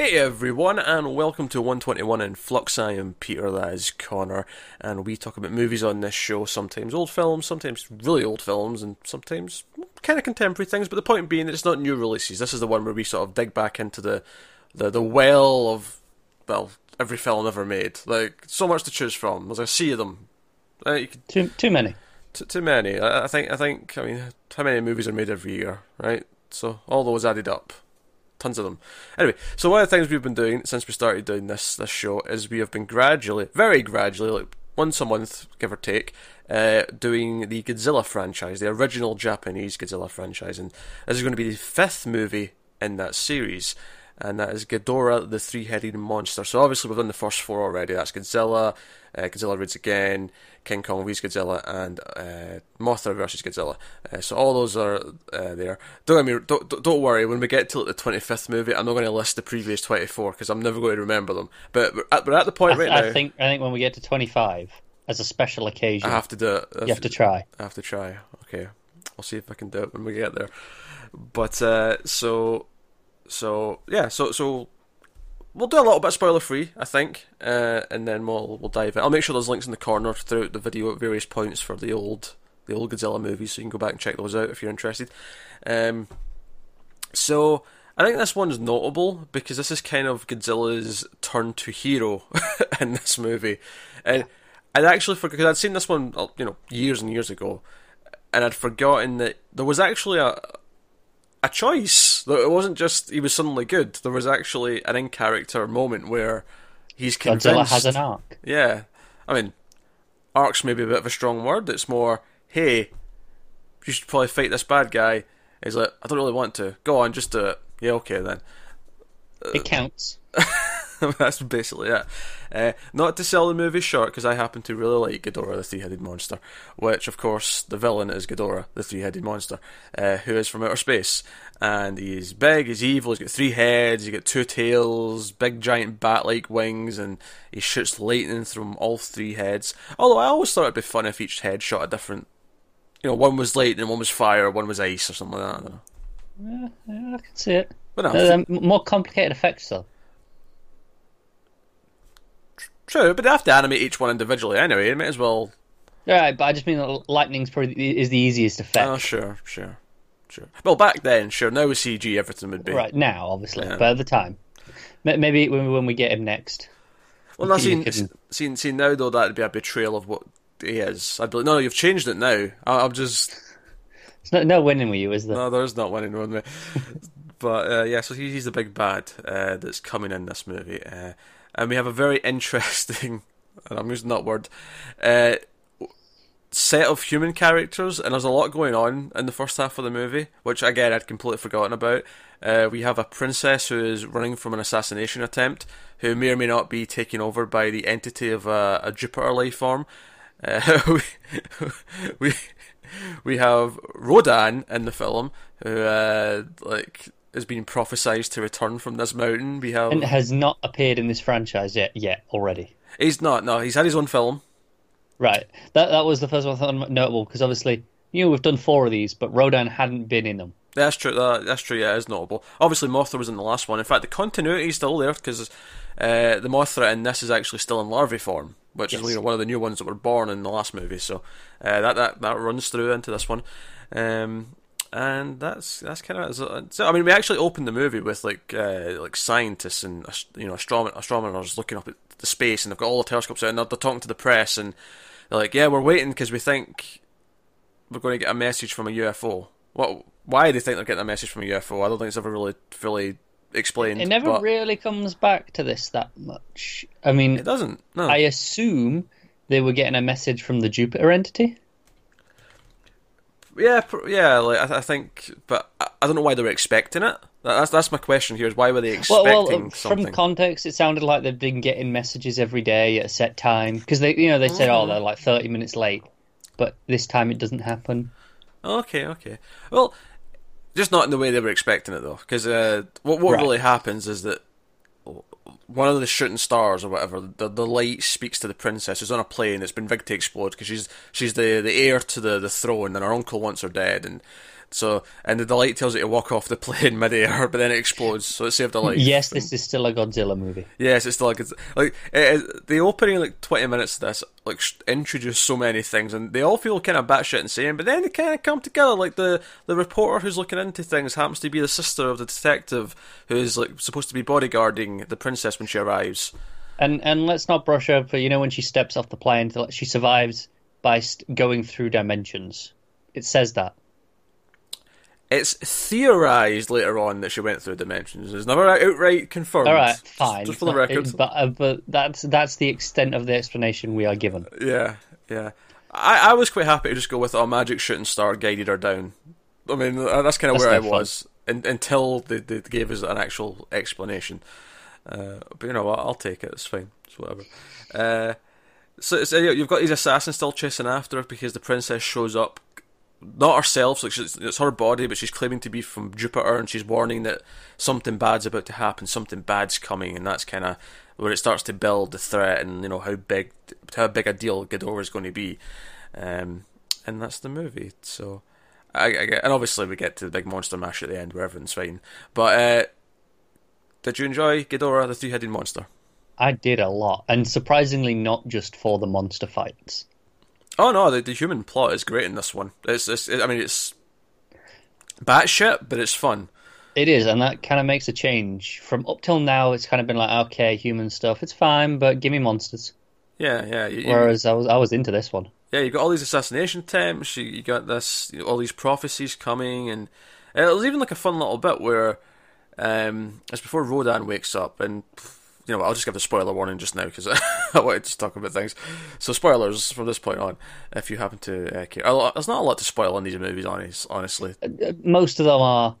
Hey everyone, and welcome to 121 in Flux. I am Peter, that is Connor, and we talk about movies on this show. Sometimes old films, sometimes really old films, and sometimes kind of contemporary things. But the point being that it's not new releases. This is the one where we sort of dig back into the the, the well of well every film ever made. Like so much to choose from. There's a sea of them. Uh, could, Too too many. t- too many. I, I think. I think. I mean, how many movies are made every year, right? So all those added up, tons of them. Anyway, so one of the things we've been doing since we started doing this this show is we have been gradually, very gradually, like once a month, give or take, uh, doing the Godzilla franchise, the original Japanese Godzilla franchise, and this is going to be the fifth movie in that series. And that is Ghidorah, the three-headed monster. So obviously we've done the first four already. That's Godzilla, uh, Godzilla Rides Again, King Kong vs Godzilla, and uh, Mothra versus Godzilla. Uh, so all those are uh, there. Don't, me, don't don't- worry. When we get to like, the twenty fifth movie, I'm not going to list the previous twenty four because I'm never going to remember them. But we're at, we're at the point I, right I now. think I think when we get to twenty five, as a special occasion, I have to do it. you have to try. I have to try. Okay, I'll see if I can do it when we get there. But uh, so, so yeah, so so we'll do a little bit spoiler free, I think, uh, and then we'll we'll dive in. I'll make sure there's links in the corner throughout the video at various points for the old the old Godzilla movies, so you can go back and check those out if you're interested. Um, so. I think this one's notable because this is kind of Godzilla's turn to hero in this movie, and I'd actually forgot because I'd seen this one, uh, you know, years and years ago, and I'd forgotten that there was actually a a choice. It wasn't just he was suddenly good. There was actually an in character moment where he's convinced. Godzilla has an arc. Yeah, I mean, arc's maybe a bit of a strong word. It's more, hey, you should probably fight this bad guy. He's like, I don't really want to. Go on, just do it. Yeah, okay then. It counts. That's basically it. Uh, not to sell the movie short, because I happen to really like Ghidorah, the three-headed monster, which, of course, the villain is Ghidorah, the three-headed monster, uh, who is from outer space, and he's big, he's evil, he's got three heads, he's got two tails, big giant bat-like wings, and he shoots lightning from all three heads. Although I always thought it'd be fun if each head shot a different, you know, one was lightning, one was fire, one was ice, or something like that. I don't know. Yeah, I can see it. But no, um, more complicated effects though. True, but they have to animate each one individually anyway. It might as well Right, but I just mean that lightning's probably is the easiest effect. Oh, sure, sure, sure. Well, back then, sure. Now with CG, everything would be. Right now, obviously, Yeah. but at the time, maybe when when we get him next. Well, now, couldn't- seen, seen now though, that'd be a betrayal of what he is. I'd be like, no, no, you've changed it now. I, I'm just There's no, no winning with you, is there? no, there's not winning with me. but uh, yeah, so he's the big bad uh, that's coming in this movie, uh, and we have a very interesting, and I'm using that word, uh, set of human characters, and there's a lot going on in the first half of the movie, which again I'd completely forgotten about. Uh, we have a princess who is running from an assassination attempt, who may or may not be taken over by the entity of a, a Jupiter life form. Uh, we, we we have Rodan in the film, who uh, like is been prophesized to return from this mountain. We have And has not appeared in this franchise yet. Yet already. he's not no he's had his own film. Right. That that was the first one I thought notable because obviously you know we've done four of these, but Rodan hadn't been in them. That's true. That, that's true. Yeah, it is notable. Obviously, Mothra was in the last one. In fact, the continuity is still there because uh, the Mothra in this is actually still in larvae form, which Yes. is you know, one of the new ones that were born in the last movie. So uh, that that that runs through into this one. Um, and that's that's kind of so. I mean, we actually opened the movie with like uh, like scientists and you know astronom- astronomers looking up at the space, and they've got all the telescopes out, and they're, they're talking to the press, and they're like, "Yeah, we're waiting because we think we're going to get a message from a UFO." What? Why do they think they're getting a message from a UFO? I don't think it's ever really fully explained. It never but really comes back to this that much. I mean, It doesn't. No. I assume they were getting a message from the Jupiter entity. Yeah, yeah. Like I, I think, but I, I don't know why they were expecting it. That- That's that's my question here. Is why were they expecting well, uh, something? from context, it sounded like they've been getting messages every day at a set time because they, you know, they said, "Oh, they're like thirty minutes late," but this time it doesn't happen. Okay, okay. Well, just not in the way they were expecting it though, because uh, what what Right. really happens is that one of the shooting stars or whatever, the the light speaks to the princess who's on a plane that's been rigged to explode because she's she's the the heir to the the throne and her uncle wants her dead and so, and the light tells it to walk off the plane midair, but then it explodes, so it saved a life. Yes, this is still a Godzilla movie. Yes, it's still like it's like it, the opening like twenty minutes of this like introduce so many things, and they all feel kind of batshit insane, but then they kind of come together. Like the the reporter who's looking into things happens to be the sister of the detective who's like supposed to be bodyguarding the princess when she arrives. And and let's not brush over. You know when she steps off the plane, she survives by going through dimensions. It says that. It's theorized later on that she went through dimensions. It's never outright confirmed. All right, fine. Just for the record, it, but, uh, but that's that's the extent of the explanation we are given. Yeah, yeah. I, I was quite happy to just go with a oh, magic shooting star guided her down. I mean, uh, that's kind of where I was in, until they, they gave us an actual explanation. Uh, but you know what? I'll take it. It's fine. It's whatever. Uh, so, so you've got these assassins still chasing after her because the princess shows up not herself, like it's her body, but she's claiming to be from Jupiter, and she's warning that something bad's about to happen, something bad's coming, and that's kind of where it starts to build the threat and you know how big how big a deal Ghidorah is going to be, um, and that's the movie. So, I, I, and obviously we get to the big monster mash at the end where everything's fine. But uh, did you enjoy Ghidorah, the three-headed monster? I did a lot, and surprisingly, not just for the monster fights. Oh no, the, the human plot is great in this one. It's, it's it, I mean, it's batshit, but it's fun. It is, and that kind of makes a change. From up till now, it's kind of been like, okay, human stuff, it's fine, but give me monsters. Yeah, yeah. You, Whereas I was, I was into this one. Yeah, you got all these assassination attempts. You, you got this, you know, all these prophecies coming, and it was even like a fun little bit where um, it's before Rodan wakes up, and you know, I'll just give the spoiler warning just now because I wanted to talk about things. So spoilers from this point on, if you happen to uh, care. There's not a lot to spoil in these movies, honestly. Uh, uh, most of them are,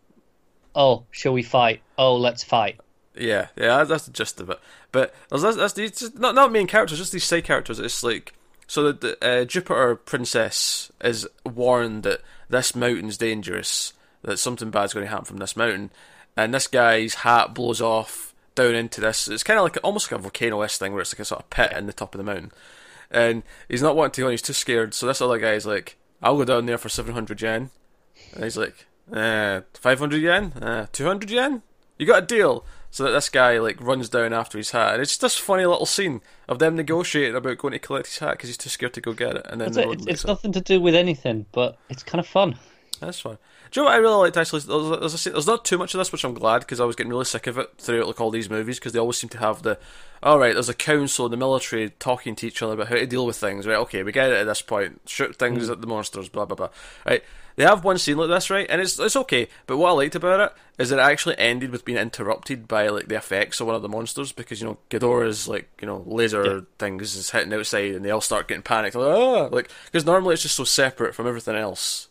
oh, shall we fight? Oh, let's fight. Yeah, yeah, that's the gist of it. But that's, that's these not not main characters, just these side characters. It's like so the, the uh, Jupiter princess is warned that this mountain's dangerous, that something bad's going to happen from this mountain, and this guy's hat blows off down into this. It's kind of like almost like a volcano esque thing where it's like a sort of pit in the top of the mountain, and he's not wanting to go. and He's too scared. So this other guy's like, "I'll go down there for seven hundred yen," and he's like, uh, "Five hundred yen, uh, two hundred yen. You got a deal." So that this guy like runs down after his hat, and it's just this funny little scene of them negotiating about going to collect his hat because he's too scared to go get it. And then it's, it's nothing to do with anything, but it's kind of fun. That's fine. Do you know what I really liked actually? There's, there's not too much of this, which I'm glad because I was getting really sick of it throughout like all these movies because they always seem to have the, all right, there's a council in the military talking to each other about how to deal with things. Right? Okay, we get it at this point. Shoot things mm. at the monsters. Blah blah blah. Right? They have one scene like this, right? And it's it's okay. But what I liked about it is that it actually ended with being interrupted by like the effects of one of the monsters because you know Ghidorah's like you know laser yeah. things is hitting outside and they all start getting panicked. Like, ah! like because normally it's just so separate from everything else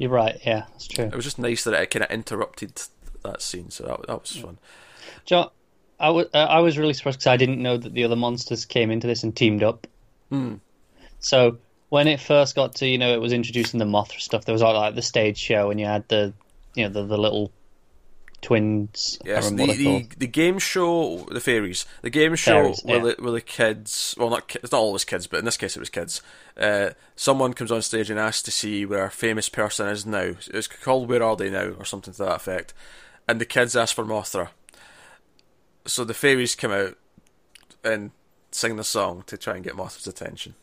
you're right. Yeah, that's true. It was just nice that it kind of interrupted that scene, so that that was fun. John, I was uh, I was really surprised because I didn't know that the other monsters came into this and teamed up. Hmm. So when it first got to you know it was introducing the Mothra stuff, there was all like the stage show, and you had the you know the, the little twins. Yes, the, the, the, game show, the fairies, the game show fairies, where, yeah. the, where the kids, well, not it's not always kids, but in this case it was kids. Uh, someone comes on stage and asks to see where a famous person is now. It's called Where Are They Now, or something to that effect. And the kids ask for Mothra. So the fairies come out and sing the song to try and get Mothra's attention.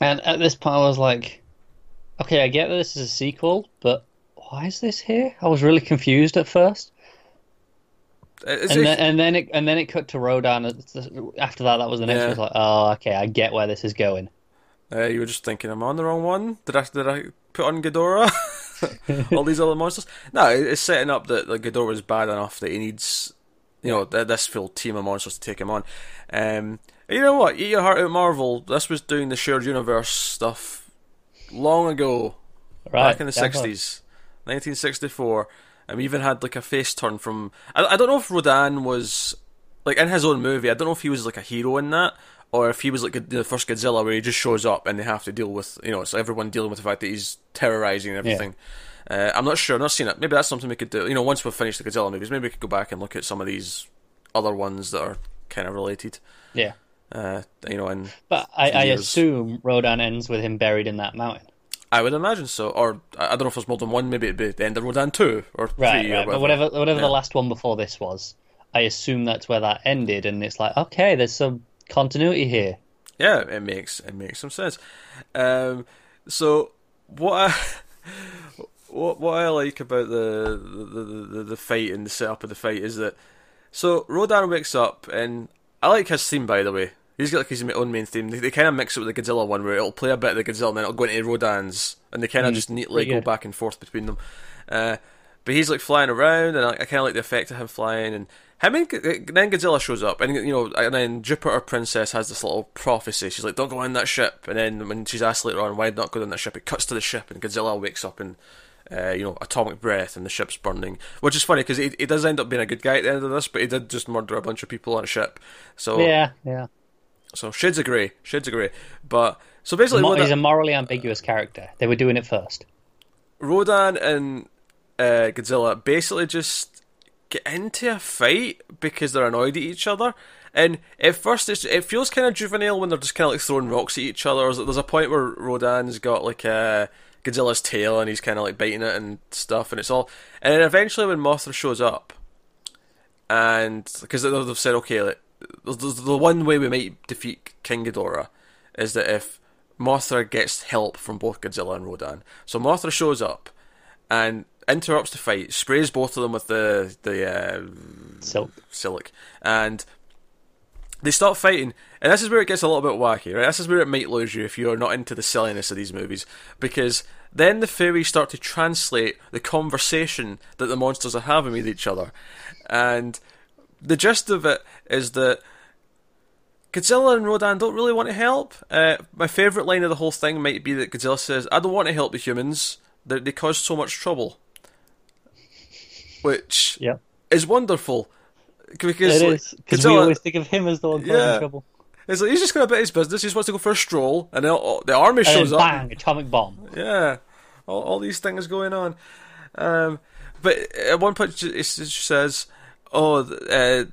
And at this point, I was like, okay, I get that this is a sequel, but why is this here? I was really confused at first. And then, and then, it and then it cut to Rodan. After that, that was the next. Yeah. I was like, oh, okay, I get where this is going. Uh, you were just thinking, I'm I on the wrong one? Did I did I put on Ghidorah? All these other monsters? No, it's setting up that like, Ghidorah is bad enough that he needs, you know, this full team of monsters to take him on. Um, you know what? Eat your heart out, Marvel. This was doing the shared universe stuff long ago, right, back in the sixties, nineteen sixty four. And we even had like a face turn from. I, I don't know if Rodan was like in his own movie. I don't know if he was like a hero in that, or if he was like the first Godzilla where he just shows up and they have to deal with you know it's everyone dealing with the fact that he's terrorizing everything. Yeah. Uh, I'm not sure. I've not seen it. Maybe that's something we could do. You know, once we've finished the Godzilla movies, maybe we could go back and look at some of these other ones that are kind of related. Yeah. Uh, you know, and but I, I assume Rodan ends with him buried in that mountain. I would imagine so, or I don't know if it's more than one. Maybe it'd be the end of Rodan two or right, three, right. or but whatever, whatever yeah. the last one before this was. I assume that's where that ended, and it's like, okay, there's some continuity here. Yeah, it makes it makes some sense. Um, so what I what what I like about the the, the the fight and the setup of the fight is that so Rodan wakes up and I like his theme by the way. He's got like his own main theme. They, they kind of mix it with the Godzilla one where it'll play a bit of the Godzilla and then it'll go into Rodan's and they kind of mm, just neatly go back and forth between them. Uh, but he's like flying around and I, I kind of like the effect of him flying and him and then Godzilla shows up and you know and then Jupiter Princess has this little prophecy. She's like, "Don't go in that ship." And then when she's asked later on why not go in that ship, it cuts to the ship and Godzilla wakes up and uh, you know, atomic breath and the ship's burning. Which is funny because he, he does end up being a good guy at the end of this, but he did just murder a bunch of people on a ship. So yeah, yeah. So grey, shades of grey. But so basically, Mo- he's a morally ambiguous character. They were doing it first. Rodan and uh, Godzilla basically just get into a fight because they're annoyed at each other. And at first, it feels kind of juvenile when they're just kind of like throwing rocks at each other. There's a point where Rodan's got like a Godzilla's tail and he's kind of like biting it and stuff, and it's all. And then eventually, when Mothra shows up, and because they've said, okay, like, the one way we might defeat King Ghidorah is that if Mothra gets help from both Godzilla and Rodan. So Mothra shows up and interrupts the fight, sprays both of them with the the uh, silk, silk, and they start fighting, and this is where it gets a little bit wacky, right? This is where it might lose you if you're not into the silliness of these movies, because then the fairies start to translate the conversation that the monsters are having with each other, and the gist of it is that Godzilla and Rodan don't really want to help. Uh, my favourite line of the whole thing might be that Godzilla says, "I don't want to help the humans; they, they cause so much trouble," which yeah. is wonderful because it is because we always think of him as the one causing yeah. trouble. It's like he's just going about his business. He just wants to go for a stroll, and then oh, the army and shows bang, up. Bang! Atomic bomb. Yeah, all, all these things going on. Um, but at one point, it says, "Oh, uh,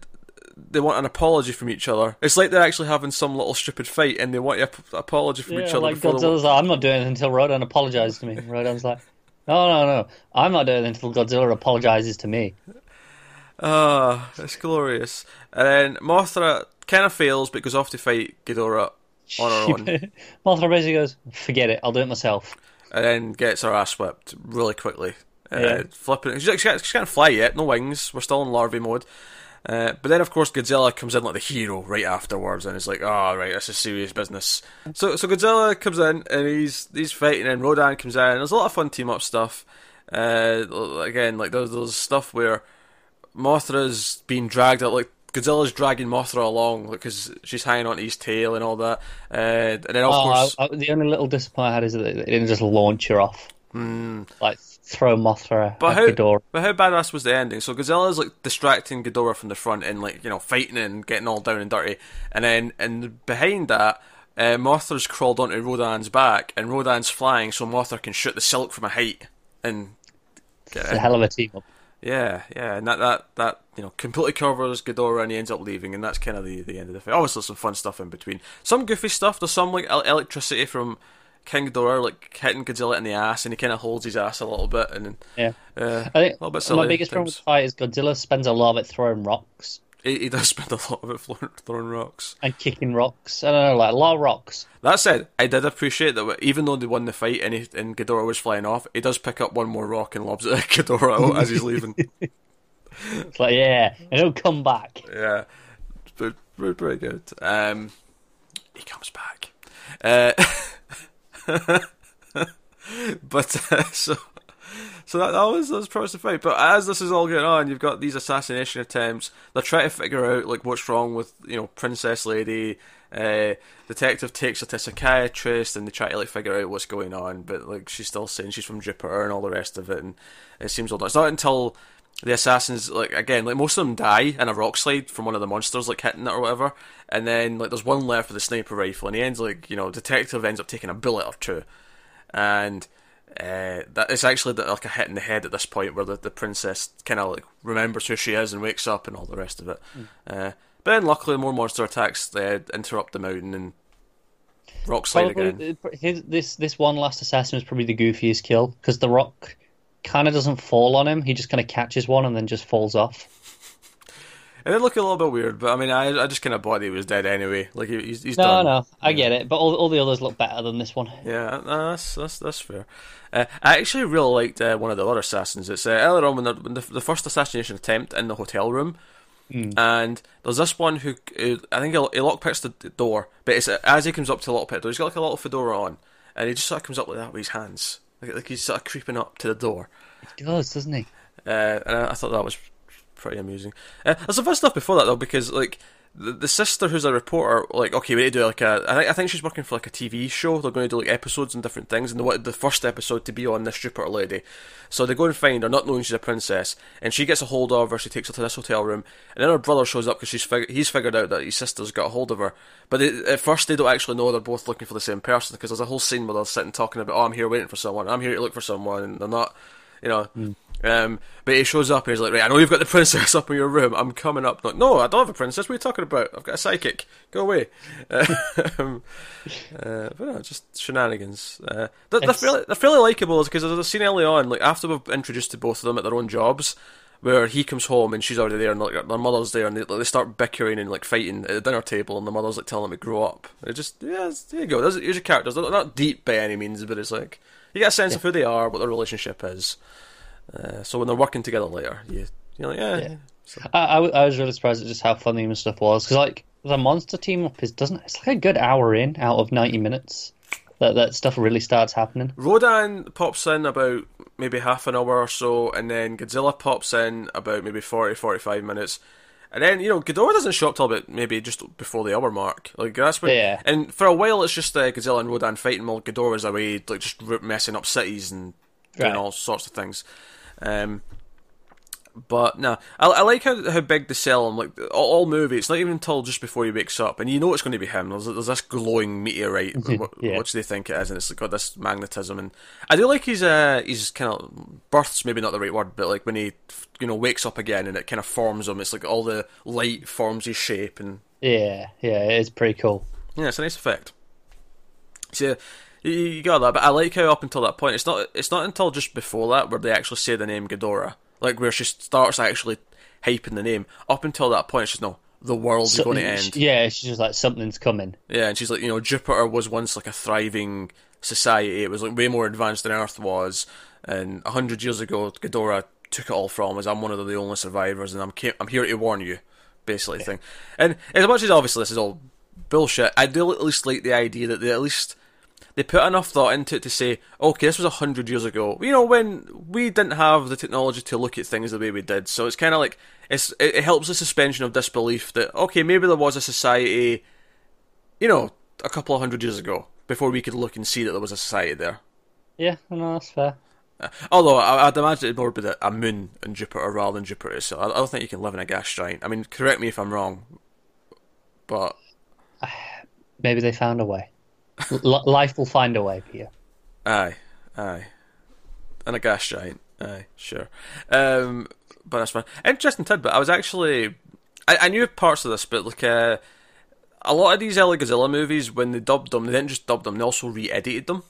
they want an apology from each other." It's like they're actually having some little stupid fight, and they want an apology from yeah, each other. Like Godzilla's like, "I'm not doing it until Rodan apologizes to me." Rodan's like, "No, no, no, I'm not doing it until Godzilla apologizes to me." Ah, it's glorious. And then Mothra kind of fails, but goes off to fight Ghidorah on her own. Mothra basically goes, "Forget it, I'll do it myself." And then gets her ass whipped really quickly. Uh, yeah. Flipping. She, she, she, can't fly yet, no wings. We're still in larvae mode. Uh, but then, of course, Godzilla comes in like the hero right afterwards, and it's like, "Oh, right, this is serious business." So, so Godzilla comes in and he's he's fighting, and Rodan comes in. And there's a lot of fun team up stuff. Uh, again, like there's there's stuff where Mothra's being dragged out, like Godzilla's dragging Mothra along because she's hanging onto his tail and all that. Uh, and then of oh, course, I, I, the only little disappointment I had is that they didn't just launch her off, mm. like throw Mothra but at how, Ghidorah. But how badass was the ending? So Godzilla's like distracting Ghidorah from the front and like you know fighting and getting all down and dirty, and then and behind that. Uh, Mothra's crawled onto Rodan's back, and Rodan's flying, so Mothra can shoot the silk from a height and get it's a hell of a team up. Yeah, yeah, and that, that, that you know completely covers Ghidorah, and he ends up leaving, and that's kind of the, the end of the film. Obviously, some fun stuff in between, some goofy stuff. There's some like electricity from King Ghidorah, like hitting Godzilla in the ass, and he kind of holds his ass a little bit, and yeah, uh, I think a little bit silly my biggest problem with the fight is Godzilla spends a lot of it throwing rocks. He, he does spend a lot of it throwing rocks and kicking rocks. I don't know, like a lot of rocks. That said, I did appreciate that even though they won the fight and, he, and Ghidorah was flying off, he does pick up one more rock and lobs it at Ghidorah as he's leaving. it's like, yeah, and he'll come back. Yeah, but very, very good. Um, he comes back. Uh, but uh, so so that, that was that was pretty fight. But as this is all going on, you've got these assassination attempts. They're trying to figure out like what's wrong with you know Princess Lady. Uh, detective takes her to psychiatrist, and they try to like figure out what's going on. But like she's still saying she's from Jupiter and all the rest of it, and it seems all. It's not until the assassins like again like most of them die in a rock slide from one of the monsters like hitting it or whatever and then like there's one left with a sniper rifle and he ends like you know detective ends up taking a bullet or two and uh, that it's actually like a hit in the head at this point where the, the princess kind of like remembers who she is and wakes up and all the rest of it. Mm. Uh, But then, luckily, more monster attacks they interrupt the mountain and rock slide probably, again. His, this this one last assassin is probably the goofiest kill because the rock kind of doesn't fall on him. He just kind of catches one and then just falls off. It did look a little bit weird, but I mean, I, I just kind of thought he was dead anyway. Like he, he's, he's no, done. no, I get it. But all, all the others look better than this one. Yeah, that's that's that's fair. Uh, I actually really liked uh, one of the other assassins. It's uh, earlier on when, the, when the, the first assassination attempt in the hotel room, mm. and there's this one who, who I think he, he lockpicks the door, but it's as he comes up to the lockpick door, he's got like a little fedora on, and he just sort of comes up like that with his hands, like, like he's sort of creeping up to the door. He does, doesn't he? Uh, and I, I, thought that was pretty amusing. Uh, there's some fun stuff before that though, because like the, the sister who's a reporter, like okay, we need to do like a. I think I think she's working for like a TV show. They're going to do like episodes and different things, and they wanted the first episode to be on this Jupiter lady. So they go and find her, not knowing she's a princess, and she gets a hold of her. She takes her to this hotel room, and then her brother shows up because she's fig- he's figured out that his sister's got a hold of her. But they, at first they don't actually know they're both looking for the same person because there's a whole scene where they're sitting talking about, oh, I'm here waiting for someone, I'm here to look for someone, and they're not, you know. Mm. Um, but he shows up and he's like, right, I know you've got the princess up in your room. I'm coming up. Like, no, I don't have a princess. What are you talking about? I've got a psychic. Go away. um, uh, but no, just shenanigans. Uh, they're, they're, fairly, they're fairly likable because there's a scene early on, like after we've introduced to both of them at their own jobs, where he comes home and she's already there and like, their mother's there and they, like, they start bickering and like fighting at the dinner table and the mother's like telling them to grow up. It just, yeah, there you go. There's, here's your characters. They're not deep by any means, but it's like, you get a sense yeah. of who they are, what their relationship is. Uh, so when they're working together later, you you're like, yeah. yeah. So. I, I, I, was really surprised at just how funny and stuff was because like the monster team up is doesn't it's like a good hour in out of ninety minutes that that stuff really starts happening. Rodan pops in about maybe half an hour or so, and then Godzilla pops in about maybe 40, 45 minutes. And then you know Ghidorah doesn't show up till about maybe just before the hour mark. Like that's when, yeah. And for a while it's just uh, Godzilla and Rodan fighting while Ghidorah's away, like just messing up cities and doing right. all sorts of things. Um, but no, I, I, like how how big they sell him. Like all, all movie, it's not even until just before he wakes up, and you know it's going to be him. There's, there's this glowing meteorite, yeah. which they think it is, and it's got this magnetism. And I do like his uh his kind of births, maybe not the right word, but like when he you know wakes up again and it kind of forms him. It's like all the light forms his shape, and yeah, yeah, it's pretty cool. Yeah, it's a nice effect. So you, you got that, but I like how up until that point, it's not it's not until just before that where they actually say the name Ghidorah, like where she starts actually hyping the name. Up until that point, it's just no, the world's going to end. Yeah, she's just like something's coming. Yeah, and she's like, you know, Jupiter was once like a thriving society. It was like way more advanced than Earth was, and a hundred years ago, Ghidorah took it all from us. I'm one of the only survivors, and I'm I'm here to warn you, basically yeah. thing. And as much as obviously this is all bullshit, I do at least like the idea that they at least they put enough thought into it to say, okay, this was a hundred years ago. You know, when we didn't have the technology to look at things the way we did. So it's kind of like it's it, helps the suspension of disbelief that okay, maybe there was a society, you know, a couple of hundred years ago before we could look and see that there was a society there. Yeah, no, that's fair. Uh, although I, would imagine it'd more be a moon in Jupiter rather than Jupiter. So I, I don't think you can live in a gas giant. I mean, correct me if I'm wrong, but maybe they found a way. L- life will find a way, Peter. Aye, aye. And a gas giant. Aye, sure. Um, but that's fine. Interesting tidbit. I was actually, I, I knew parts of this, but like uh, a lot of these early Godzilla movies, when they dubbed them, they didn't just dub them; they also re-edited them.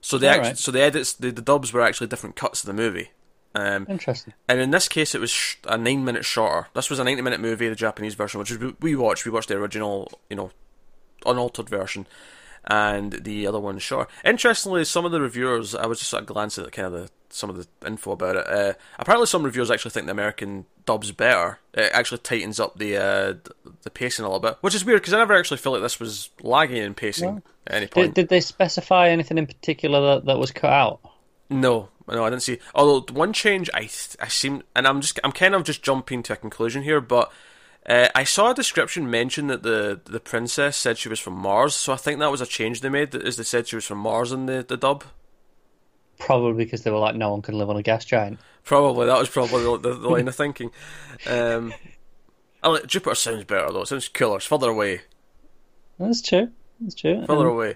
So the actually, right. so the edits, the, the dubs were actually different cuts of the movie. Um, Interesting. And in this case, it was sh- a nine minute shorter. This was a ninety minute movie, the Japanese version, which we, we watched. We watched the original, you know, unaltered version and the other one short. Interestingly, some of the reviewers, I was just sort of glancing at kind of the, some of the info about it. Uh, apparently, some reviewers actually think the American dub's better. It actually tightens up the uh, the pacing a little bit, which is weird because I never actually felt like this was lagging in pacing yeah. at any point. Did, did, they specify anything in particular that, that was cut out? No, no, I didn't see. Although one change I I seem, and I'm just I'm kind of just jumping to a conclusion here, but uh, I saw a description mention that the the princess said she was from Mars, so I think that was a change they made. As they said she was from Mars in the, the dub. Probably because they were like, no one can live on a gas giant. Probably that was probably the, the, line of thinking. Um, like, Jupiter sounds better though. It sounds cooler. It's further away. That's true. That's true. Further um, away.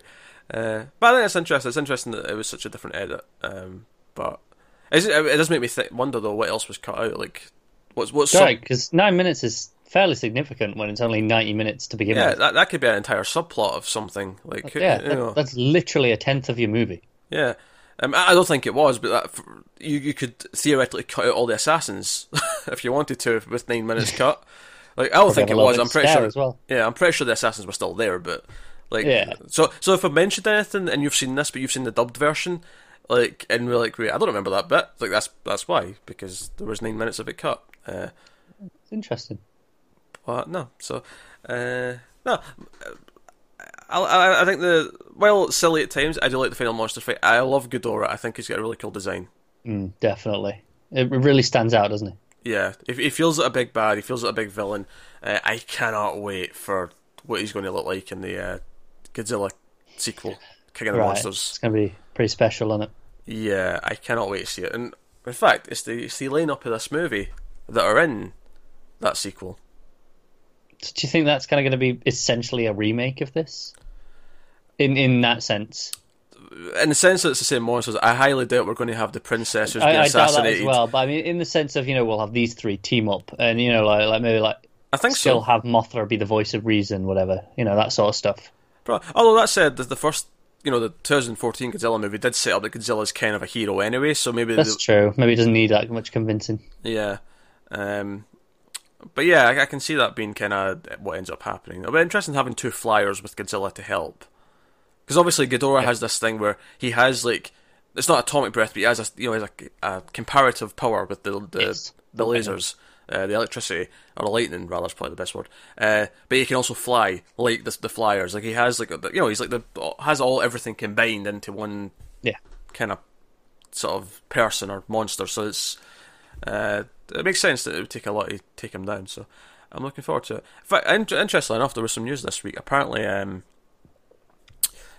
Uh, but I think it's interesting. It's interesting that it was such a different edit. Um, but it, it does make me th- wonder though what else was cut out. Like what's what's right? Because nine minutes is fairly significant when it's only ninety minutes to begin with. yeah, with. that that could be an entire subplot of something. Like yeah, that, that's literally a tenth of your movie. Yeah. Um, I don't think it was, but that, you you could theoretically cut out all the assassins if you wanted to with nine minutes cut. Like I don't think it was. I'm pretty sure. As well. Yeah, I'm pretty sure the assassins were still there, but like, yeah. So so if I mentioned anything and you've seen this, but you've seen the dubbed version, like, and we're like, wait, I don't remember that bit. Like that's that's why because there was nine minutes of it cut. Uh, it's interesting. But no, so uh, no. I, I, I think the well silly at times. I do like the final monster fight. I love Ghidorah. I think he's got a really cool design. Mm, definitely, it really stands out, doesn't it? Yeah, if he feels like a big bad, he feels like a big villain. Uh, I cannot wait for what he's going to look like in the uh, Godzilla sequel, King of the right. Monsters. It's going to be pretty special, isn't it? Yeah, I cannot wait to see it. And in fact, it's the it's the lineup of this movie that are in that sequel. Do you think that's kind of going to be essentially a remake of this? In in that sense, in the sense that it's the same monsters, I highly doubt we're going to have the princess who's I, doubt assassinated. that as well. But I mean, in the sense of you know, we'll have these three team up, and you know, like like maybe like I think still so. have Mothra be the voice of reason, whatever you know, that sort of stuff. Although that said, the, the first, you know, the 2014 Godzilla movie did set up that Godzilla's kind of a hero anyway, so maybe that's the, true. Maybe it doesn't need that much convincing. Yeah, um, but yeah, I, I, can see that being kind of what ends up happening. It'll be interesting having two flyers with Godzilla to help, because obviously Ghidorah yeah. has this thing where he has like it's not atomic breath, but he has a you know has a, a comparative power with the the, yes. the lasers. Uh, the electricity or the lightning, rather, is probably the best word. Uh, but he can also fly like the, the flyers. Like he has like you know he's like the has all everything combined into one yeah kind of sort of person or monster. So it's uh, it makes sense that it would take a lot to take him down. So I'm looking forward to it. In fact, in- interestingly enough, there was some news this week. Apparently, um,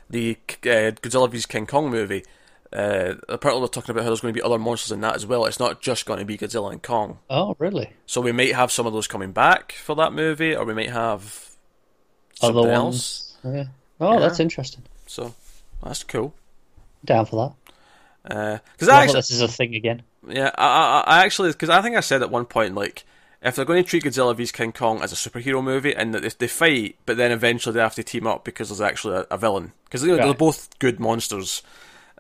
the uh, Godzilla vs King Kong movie. Uh, apparently, they're talking about how there's going to be other monsters in that as well. It's not just going to be Godzilla and Kong. Oh, really? So we might have some of those coming back for that movie, or we might have other something ones. else. Yeah. Oh, Yeah. that's interesting. So that's cool. Down for that. Because I actually, this is a thing again. Yeah, I, I, I actually, because I think I said at one point, like, if they're going to treat Godzilla vs King Kong as a superhero movie and that they, fight, but then eventually they have to team up because there's actually a, a villain, because you know, they're both good monsters.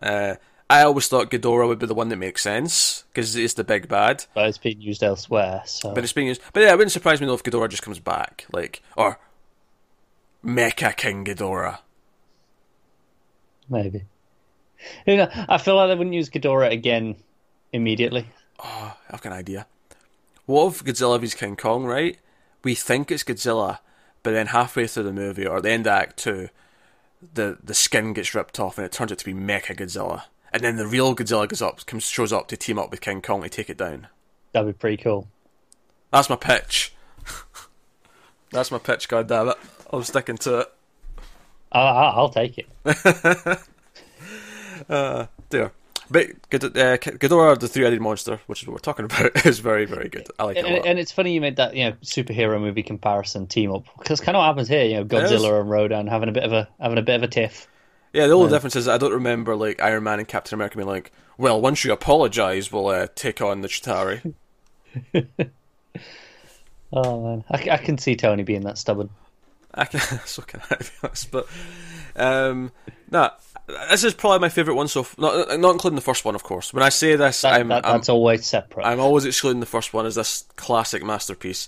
Uh, I always thought Ghidorah would be the one that makes sense because it's the big bad, But it's being used elsewhere. So but it's being used. But yeah, it wouldn't surprise me though if Ghidorah just comes back, like or Mecha King Ghidorah. maybe. You know, I feel like they wouldn't use Ghidorah again immediately. Oh, I've got an idea. What if Godzilla vs King Kong, right? We think it's Godzilla, but then halfway through the movie or the end of Act Two, the the skin gets ripped off and it turns out to be Mecha Godzilla, and then the real Godzilla goes up, comes shows up to team up with King Kong to take it down. That'd be pretty cool. That's my pitch. That's my pitch. God damn it! I'm sticking to it. I, I, I'll take it. Uh, there. But Ghid- uh, Ghidorah, the three-headed monster, which is what we're talking about, is very, very good. I like it And, a lot. and it's funny you made that you know superhero movie comparison team up because kind of what happens here. You know. Godzilla and Rodan having a bit of a having a bit of a tiff. Yeah, the only difference is I don't remember like Iron Man and Captain America being like, "Well, once you apologise, we'll uh, take on the Chitauri." Oh man, I, I can see Tony being that stubborn. I can, so can I be honest, but um, nah, this is probably my favourite one. So f- not not including the first one, of course. When I say this, That, I'm, that, I'm that's always separate. I'm always excluding the first one as this classic masterpiece.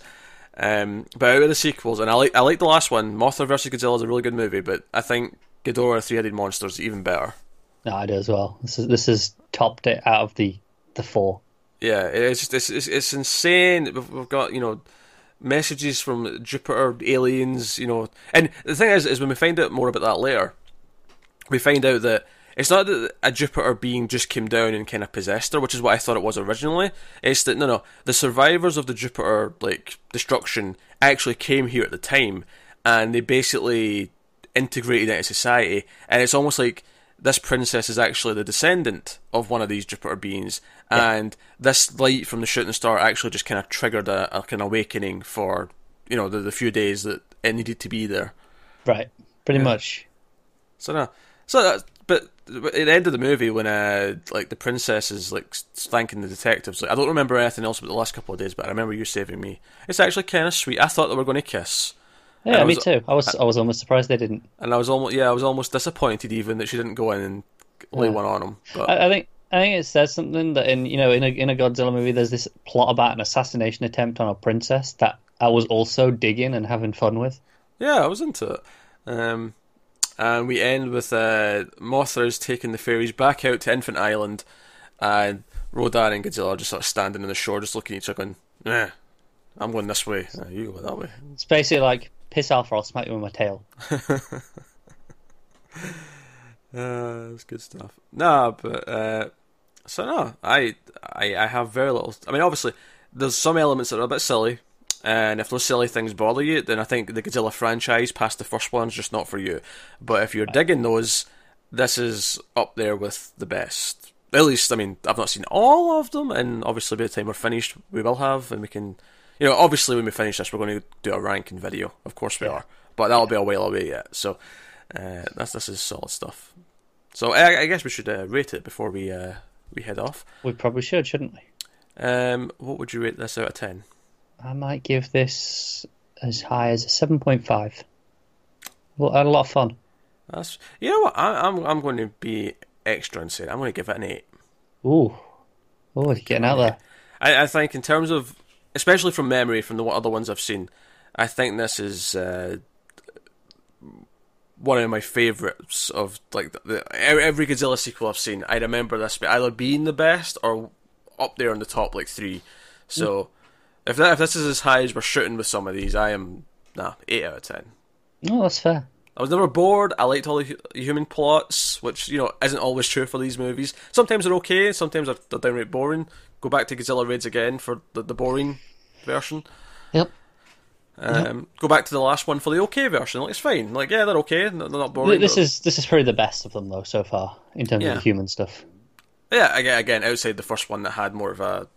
Um, but out of the sequels, and I like I like the last one, Mothra vs Godzilla is a really good movie, but I think Ghidorah Three Headed Monster is even better. no, I do as well. This is this is topped it out of the the four. Yeah, it's just it's it's, it's insane. We've, we've got you know messages from Jupiter aliens, you know, and the thing is, is when we find out more about that later, we find out that it's not that a Jupiter being just came down and kind of possessed her, which is what I thought it was originally. It's that no, no, the survivors of the Jupiter like destruction actually came here at the time, and they basically integrated into society, and it's almost like this princess is actually the descendant of one of these Jupiter beings, and this light from the shooting star actually just kind of triggered a, a kind of awakening for you know the, the few days that it needed to be there. Right, pretty much. So no, so that's but at the end of the movie, when uh, like the princess is like thanking the detectives, like I don't remember anything else about the last couple of days, but I remember you saving me. It's actually kind of sweet. I thought they were going to kiss. Yeah, me too. I was I, I was almost surprised they didn't. And I was almost yeah, I was almost disappointed even that she didn't go in and lay yeah. one on him. But I, I, think I think it says something that in you know in a in a Godzilla movie, there's this plot about an assassination attempt on a princess that I was also digging and having fun with. Yeah, I was into it. Um, and we end with uh, Mothra's taking the fairies back out to Infant Island, and Rodan and Godzilla are just sort of standing on the shore, just looking at each other, going, "Eh, I'm going this way. you go that way." It's basically like piss off, or I'll smack you with my tail. uh, it's good stuff. No, but uh, so no, I, I I have very little. I mean, obviously, there's some elements that are a bit silly, and if those silly things bother you, then I think the Godzilla franchise past the first one's just not for you. But if you're digging those, this is up there with the best. At least, I mean, I've not seen all of them, and obviously by the time we're finished, we will have, and we can, you know, obviously when we finish this, we're going to do a ranking video. Of course we yeah. are, but that'll be a while away yet. So uh, that's this is solid stuff. So I, I guess we should uh, rate it before we uh, we head off. We probably should, shouldn't we? Um, what would you rate this out of ten? I might give this as high as a seven point five. Well, had a lot of fun. That's you know what I, am I'm, I'm going to be extra and say I'm going to give it an eight. Ooh, oh, getting out there. I, I think in terms of, especially from memory from the other ones I've seen, I think this is uh, one of my favourites of like the, the, every Godzilla sequel I've seen. I remember this either being the best or up there on the top like three. So mm. if that if this is as high as we're shooting with some of these, I am nah eight out of ten. No, that's fair. I was never bored. I liked all the human plots, which you know isn't always true for these movies. Sometimes they're okay. Sometimes they're, they're downright boring. Go back to Godzilla Raids again for the, the boring version. Yep. Um, yep. Go back to the last one for the okay version. Like it's fine. Like yeah, they're okay. They're not boring. This but... is this is probably the best of them though so far in terms yeah. of the human stuff. Yeah, again, again, outside the first one that had more of a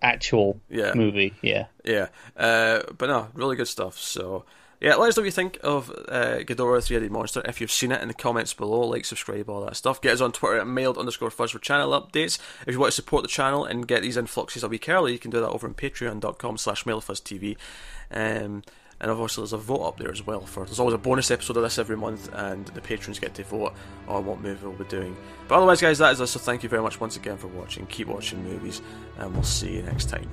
actual yeah. movie. Yeah, yeah. Uh, but no, really good stuff. So yeah, let us know what you think of uh, Ghidorah Three-Headed Monster. If you've seen it in the comments below, like, subscribe, all that stuff. Get us on Twitter at mailed underscore fuzz for channel updates. If you want to support the channel and get these influxes a week early, you can do that over on patreon.com slash mailfuzztv. Um, and obviously there's a vote up there as well for there's always a bonus episode of this every month and the patrons get to vote on what movie we'll be doing. But otherwise guys that is us so thank you very much once again for watching. Keep watching movies and we'll see you next time.